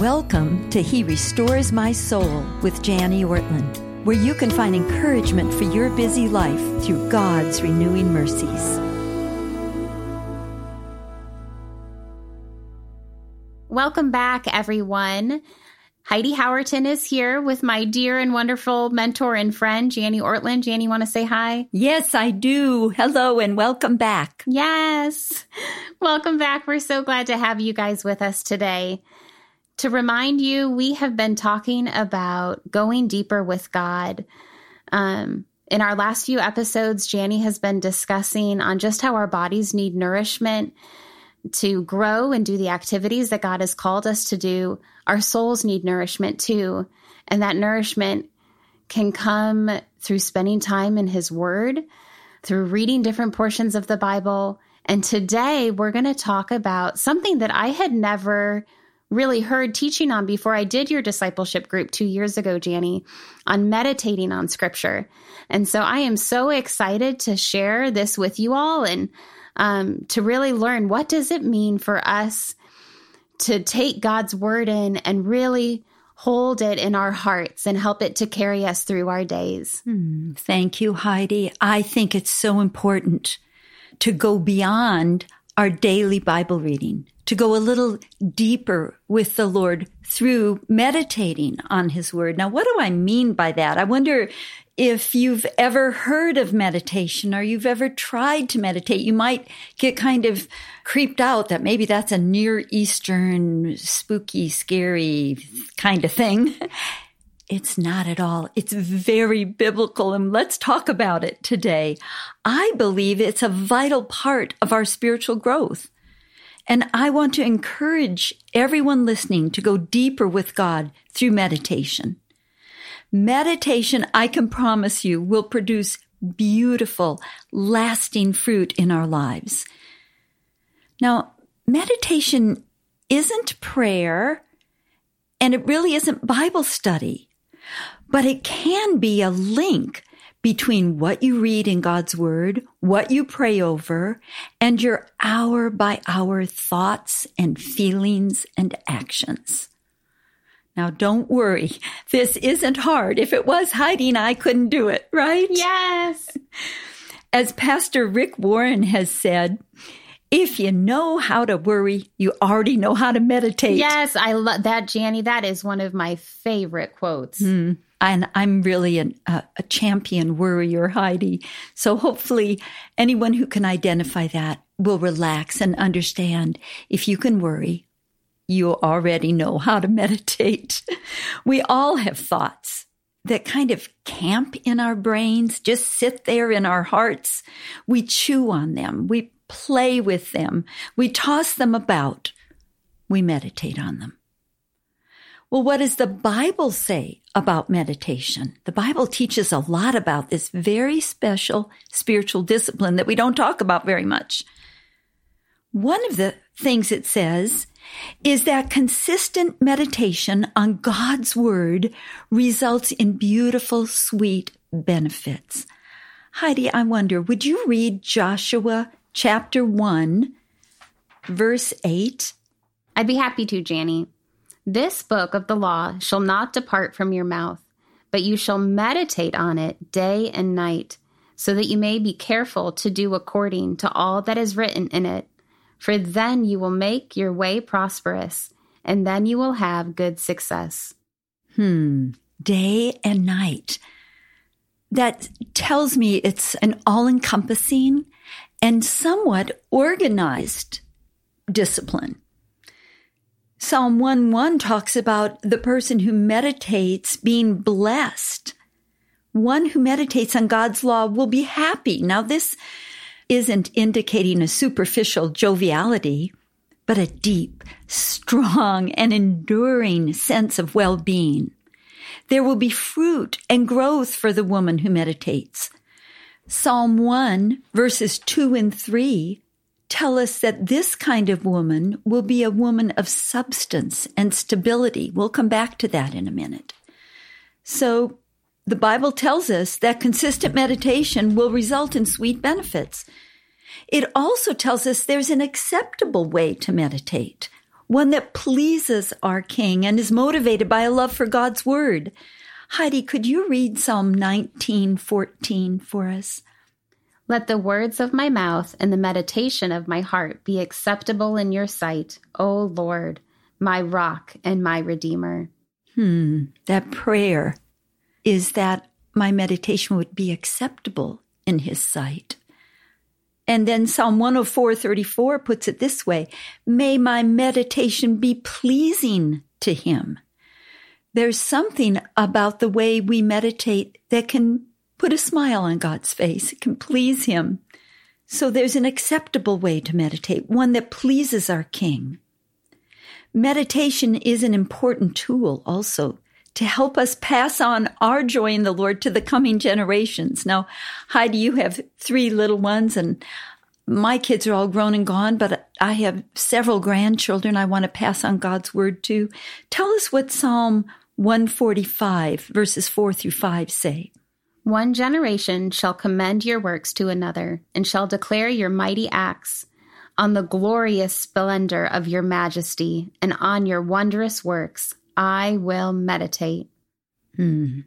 Welcome to He Restores My Soul with Jani Ortlund, where you can find encouragement for your busy life through God's renewing mercies. Welcome back, everyone. Heidi Howerton is here with my dear and wonderful mentor and friend, Jani Ortlund. Jani, want to say hi? Yes, I do. Hello and welcome back. Yes. Welcome back. We're so glad to have you guys with us today. To remind you, we have been talking about going deeper with God. Um, in our last few episodes, Jani has been discussing on just how our bodies need nourishment to grow and do the activities that God has called us to do. Our souls need nourishment too. And that nourishment can come through spending time in His Word, through reading different portions of the Bible. And today we're going to talk about something that I had never really heard teaching on before I did your discipleship group two years ago, Jani, on meditating on scripture. And so I am so excited to share this with you all and um, to really learn what does it mean for us to take God's word in and really hold it in our hearts and help it to carry us through our days. Hmm, thank you, Heidi. I think it's so important to go beyond our daily Bible reading to go a little deeper with the Lord through meditating on His Word. Now, what do I mean by that? I wonder if you've ever heard of meditation or you've ever tried to meditate. You might get kind of creeped out that maybe that's a Near Eastern, spooky, scary kind of thing. It's not at all. It's very biblical and let's talk about it today. I believe it's a vital part of our spiritual growth. And I want to encourage everyone listening to go deeper with God through meditation. Meditation, I can promise you, will produce beautiful, lasting fruit in our lives. Now, meditation isn't prayer and it really isn't Bible study, but it can be a link between what you read in God's Word, what you pray over, and your hour by hour thoughts and feelings and actions. Now, don't worry. This isn't hard. If it was hiding, I couldn't do it, right? Yes. As Pastor Rick Warren has said, if you know how to worry, you already know how to meditate. Yes, I love that, Jani. That is one of my favorite quotes. Mm and I'm really an, a, a champion worrier, Heidi. So hopefully anyone who can identify that will relax and understand if you can worry, you already know how to meditate. We all have thoughts that kind of camp in our brains, just sit there in our hearts. We chew on them. We play with them. We toss them about. We meditate on them. Well, what does the Bible say about meditation? The Bible teaches a lot about this very special spiritual discipline that we don't talk about very much. One of the things it says is that consistent meditation on God's word results in beautiful, sweet benefits. Heidi, I wonder, would you read Joshua chapter 1, verse 8? I'd be happy to, Jani. This book of the law shall not depart from your mouth, but you shall meditate on it day and night, so that you may be careful to do according to all that is written in it. For then you will make your way prosperous, and then you will have good success. Hmm. Day and night. That tells me it's an all encompassing and somewhat organized discipline. Psalm 1 1 talks about the person who meditates being blessed. One who meditates on God's law will be happy. Now, this isn't indicating a superficial joviality, but a deep, strong, and enduring sense of well being. There will be fruit and growth for the woman who meditates. Psalm 1 verses 2 and 3 tell us that this kind of woman will be a woman of substance and stability. We'll come back to that in a minute. So the Bible tells us that consistent meditation will result in sweet benefits. It also tells us there's an acceptable way to meditate, one that pleases our King and is motivated by a love for God's Word. Heidi, could you read Psalm 19:14 for us? Let the words of my mouth and the meditation of my heart be acceptable in your sight, O Lord, my rock and my redeemer. Hmm, that prayer is that my meditation would be acceptable in his sight. And then Psalm 104:34 puts it this way, may my meditation be pleasing to him. There's something about the way we meditate that can put a smile on God's face. It can please him. So there's an acceptable way to meditate, one that pleases our king. Meditation is an important tool also to help us pass on our joy in the Lord to the coming generations. Now, Heidi, you have three little ones and my kids are all grown and gone, but I have several grandchildren I want to pass on God's word to. Tell us what Psalm 145 verses 4 through 5 say. One generation shall commend your works to another and shall declare your mighty acts on the glorious splendor of your majesty and on your wondrous works. I will meditate. Hmm.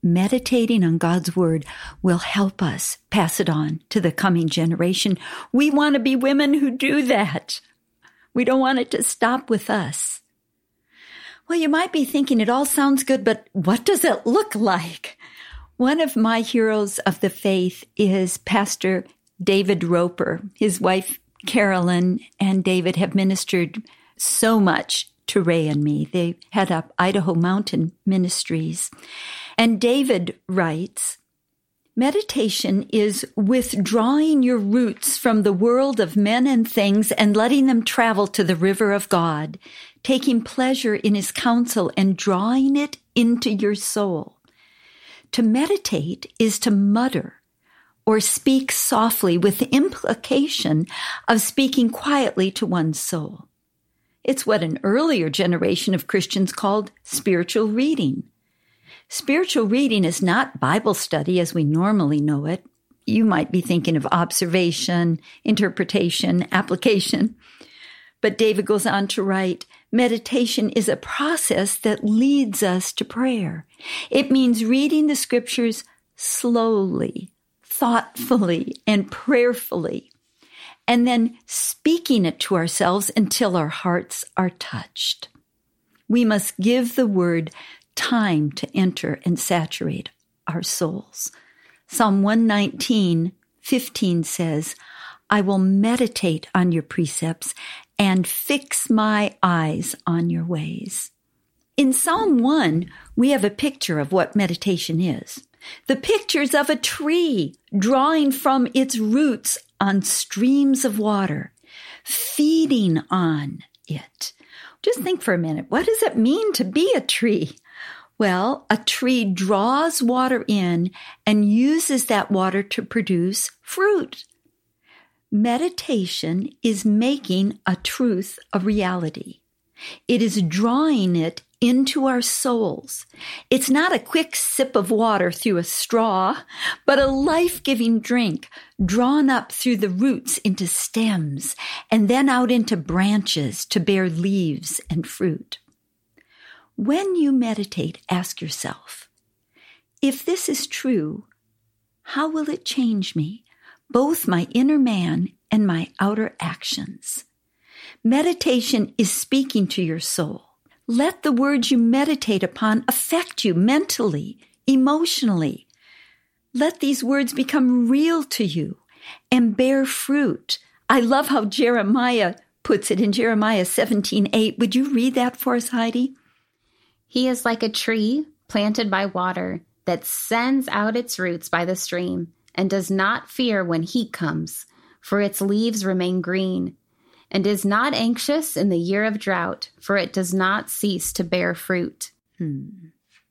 Meditating on God's word will help us pass it on to the coming generation. We want to be women who do that. We don't want it to stop with us. Well, you might be thinking it all sounds good, but what does it look like? One of my heroes of the faith is Pastor David Roper. His wife, Carolyn, and David have ministered so much to Ray and me. They head up Idaho Mountain Ministries. And David writes, Meditation is withdrawing your roots from the world of men and things and letting them travel to the river of God, taking pleasure in his counsel and drawing it into your soul. To meditate is to mutter or speak softly with the implication of speaking quietly to one's soul. It's what an earlier generation of Christians called spiritual reading. Spiritual reading is not Bible study as we normally know it. You might be thinking of observation, interpretation, application. But David goes on to write, meditation is a process that leads us to prayer. It means reading the scriptures slowly, thoughtfully, and prayerfully and then speaking it to ourselves until our hearts are touched. We must give the word time to enter and saturate our souls. Psalm 119, 15 says, I will meditate on your precepts and fix my eyes on your ways. In Psalm 1, we have a picture of what meditation is. The pictures of a tree drawing from its roots on streams of water, feeding on it. Just think for a minute. What does it mean to be a tree? Well, a tree draws water in and uses that water to produce fruit. Meditation is making a truth a reality. It is drawing it into our souls. It's not a quick sip of water through a straw, but a life giving drink drawn up through the roots into stems and then out into branches to bear leaves and fruit. When you meditate, ask yourself, if this is true, how will it change me, both my inner man and my outer actions? Meditation is speaking to your soul. Let the words you meditate upon affect you mentally, emotionally. Let these words become real to you and bear fruit. I love how Jeremiah puts it in Jeremiah 17 8. Would you read that for us, Heidi? He is like a tree planted by water that sends out its roots by the stream and does not fear when heat comes, for its leaves remain green and is not anxious in the year of drought, for it does not cease to bear fruit. Hmm.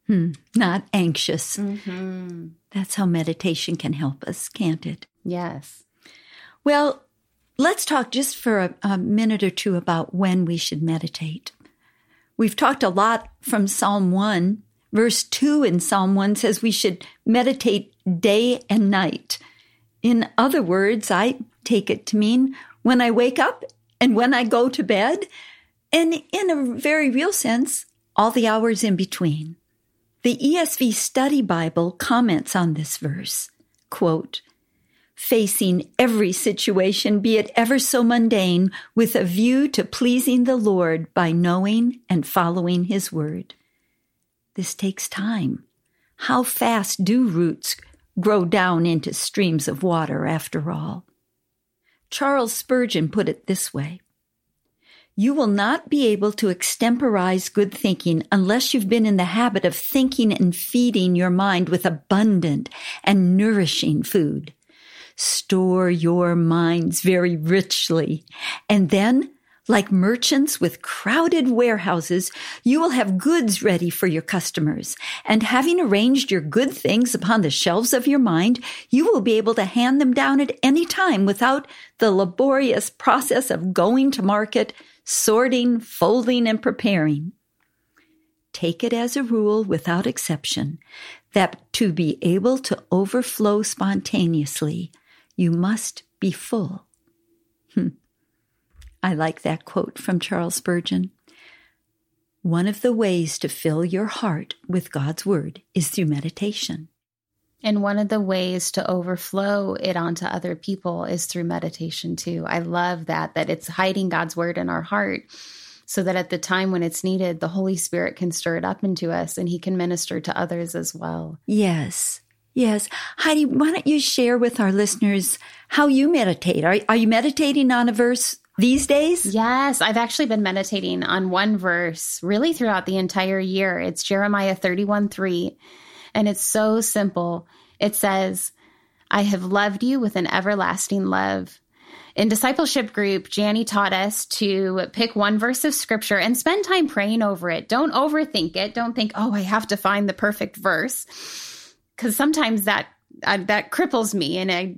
Hmm. Not anxious. Mm-hmm. That's how meditation can help us, can't it? Yes. Well, let's talk just for a, a minute or two about when we should meditate. We've talked a lot from Psalm 1. Verse 2 in Psalm 1 says we should meditate day and night. In other words, I take it to mean when I wake up and when I go to bed, and in a very real sense, all the hours in between. The ESV Study Bible comments on this verse, quote, facing every situation, be it ever so mundane, with a view to pleasing the Lord by knowing and following His Word. This takes time. How fast do roots grow down into streams of water, after all? Charles Spurgeon put it this way You will not be able to extemporize good thinking unless you've been in the habit of thinking and feeding your mind with abundant and nourishing food. Store your minds very richly, and then like merchants with crowded warehouses, you will have goods ready for your customers. And having arranged your good things upon the shelves of your mind, you will be able to hand them down at any time without the laborious process of going to market, sorting, folding, and preparing. Take it as a rule without exception that to be able to overflow spontaneously, you must be full. Hmm. I like that quote from Charles Spurgeon. One of the ways to fill your heart with God's Word is through meditation. And one of the ways to overflow it onto other people is through meditation too. I love that, that it's hiding God's Word in our heart so that at the time when it's needed, the Holy Spirit can stir it up into us and He can minister to others as well. Yes. Yes. Heidi, why don't you share with our listeners how you meditate? Are, are you meditating on a verse these days? Yes, I've actually been meditating on one verse really throughout the entire year. It's Jeremiah 31 3, and it's so simple. It says, I have loved you with an everlasting love. In discipleship group, Jani taught us to pick one verse of scripture and spend time praying over it. Don't overthink it. Don't think, oh, I have to find the perfect verse. Because sometimes that uh, that cripples me and I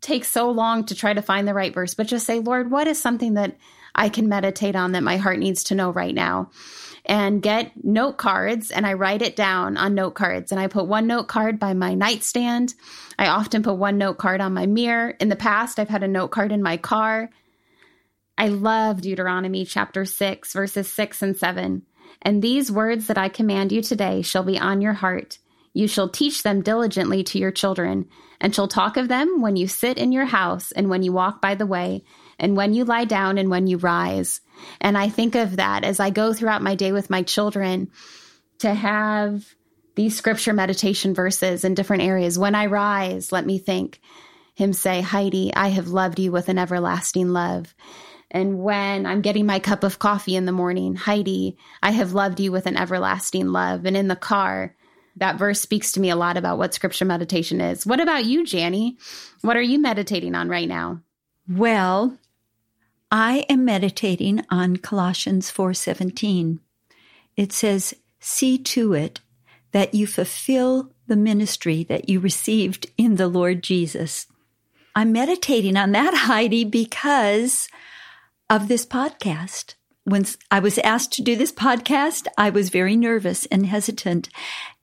take so long to try to find the right verse, but just say, Lord, what is something that I can meditate on that my heart needs to know right now? And get note cards and I write it down on note cards. And I put one note card by my nightstand. I often put one note card on my mirror. In the past, I've had a note card in my car. I love Deuteronomy chapter 6, verses 6 and 7. And these words that I command you today shall be on your heart. You shall teach them diligently to your children, and shall talk of them when you sit in your house, and when you walk by the way, and when you lie down, and when you rise. And I think of that as I go throughout my day with my children to have these scripture meditation verses in different areas. When I rise, let me think him say, Heidi, I have loved you with an everlasting love. And when I'm getting my cup of coffee in the morning, Heidi, I have loved you with an everlasting love. And in the car, that verse speaks to me a lot about what scripture meditation is. What about you, Jani? What are you meditating on right now? Well, I am meditating on Colossians 4:17. It says, "See to it that you fulfill the ministry that you received in the Lord Jesus." I'm meditating on that, Heidi, because of this podcast. When I was asked to do this podcast, I was very nervous and hesitant.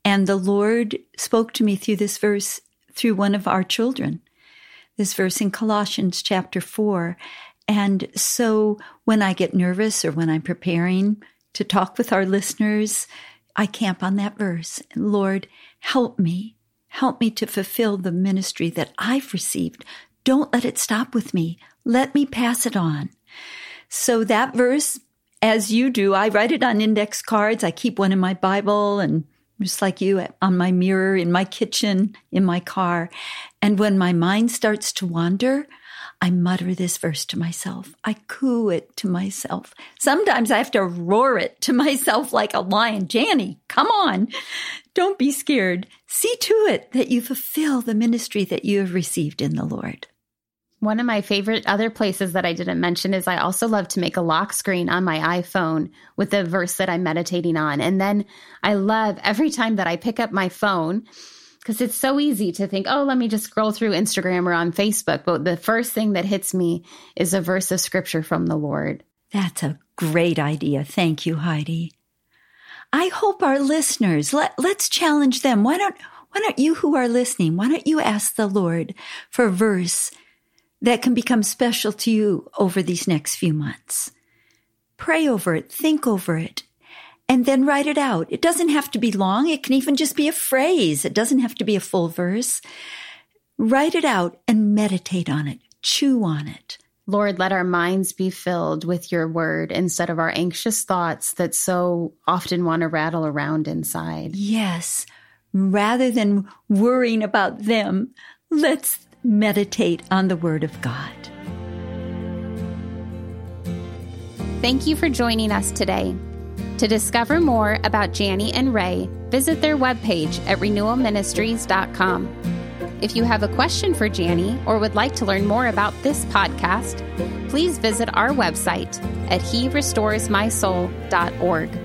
And the Lord spoke to me through this verse through one of our children, this verse in Colossians chapter 4. And so when I get nervous or when I'm preparing to talk with our listeners, I camp on that verse. Lord, help me. Help me to fulfill the ministry that I've received. Don't let it stop with me. Let me pass it on. So that verse, as you do, I write it on index cards. I keep one in my Bible and just like you on my mirror, in my kitchen, in my car. And when my mind starts to wander, I mutter this verse to myself. I coo it to myself. Sometimes I have to roar it to myself like a lion. Jani, come on. Don't be scared. See to it that you fulfill the ministry that you have received in the Lord. One of my favorite other places that I didn't mention is I also love to make a lock screen on my iPhone with the verse that I'm meditating on. And then I love every time that I pick up my phone, because it's so easy to think, oh, let me just scroll through Instagram or on Facebook. But the first thing that hits me is a verse of scripture from the Lord. That's a great idea. Thank you, Heidi. I hope our listeners, let, let's challenge them. Why don't, why don't you who are listening, why don't you ask the Lord for verse that can become special to you over these next few months. pray over it, think over it, and then write it out. It doesn't have to be long. It can even just be a phrase. It doesn't have to be a full verse. Write it out and meditate on it. Chew on it. Lord, let our minds be filled with your word instead of our anxious thoughts that so often want to rattle around inside. Yes. Rather than worrying about them, let's meditate on the word of God. Thank you for joining us today. To discover more about Jani and Ray, visit their webpage at renewalministries.com. If you have a question for Jani or would like to learn more about this podcast, please visit our website at herestoresmysoul.org.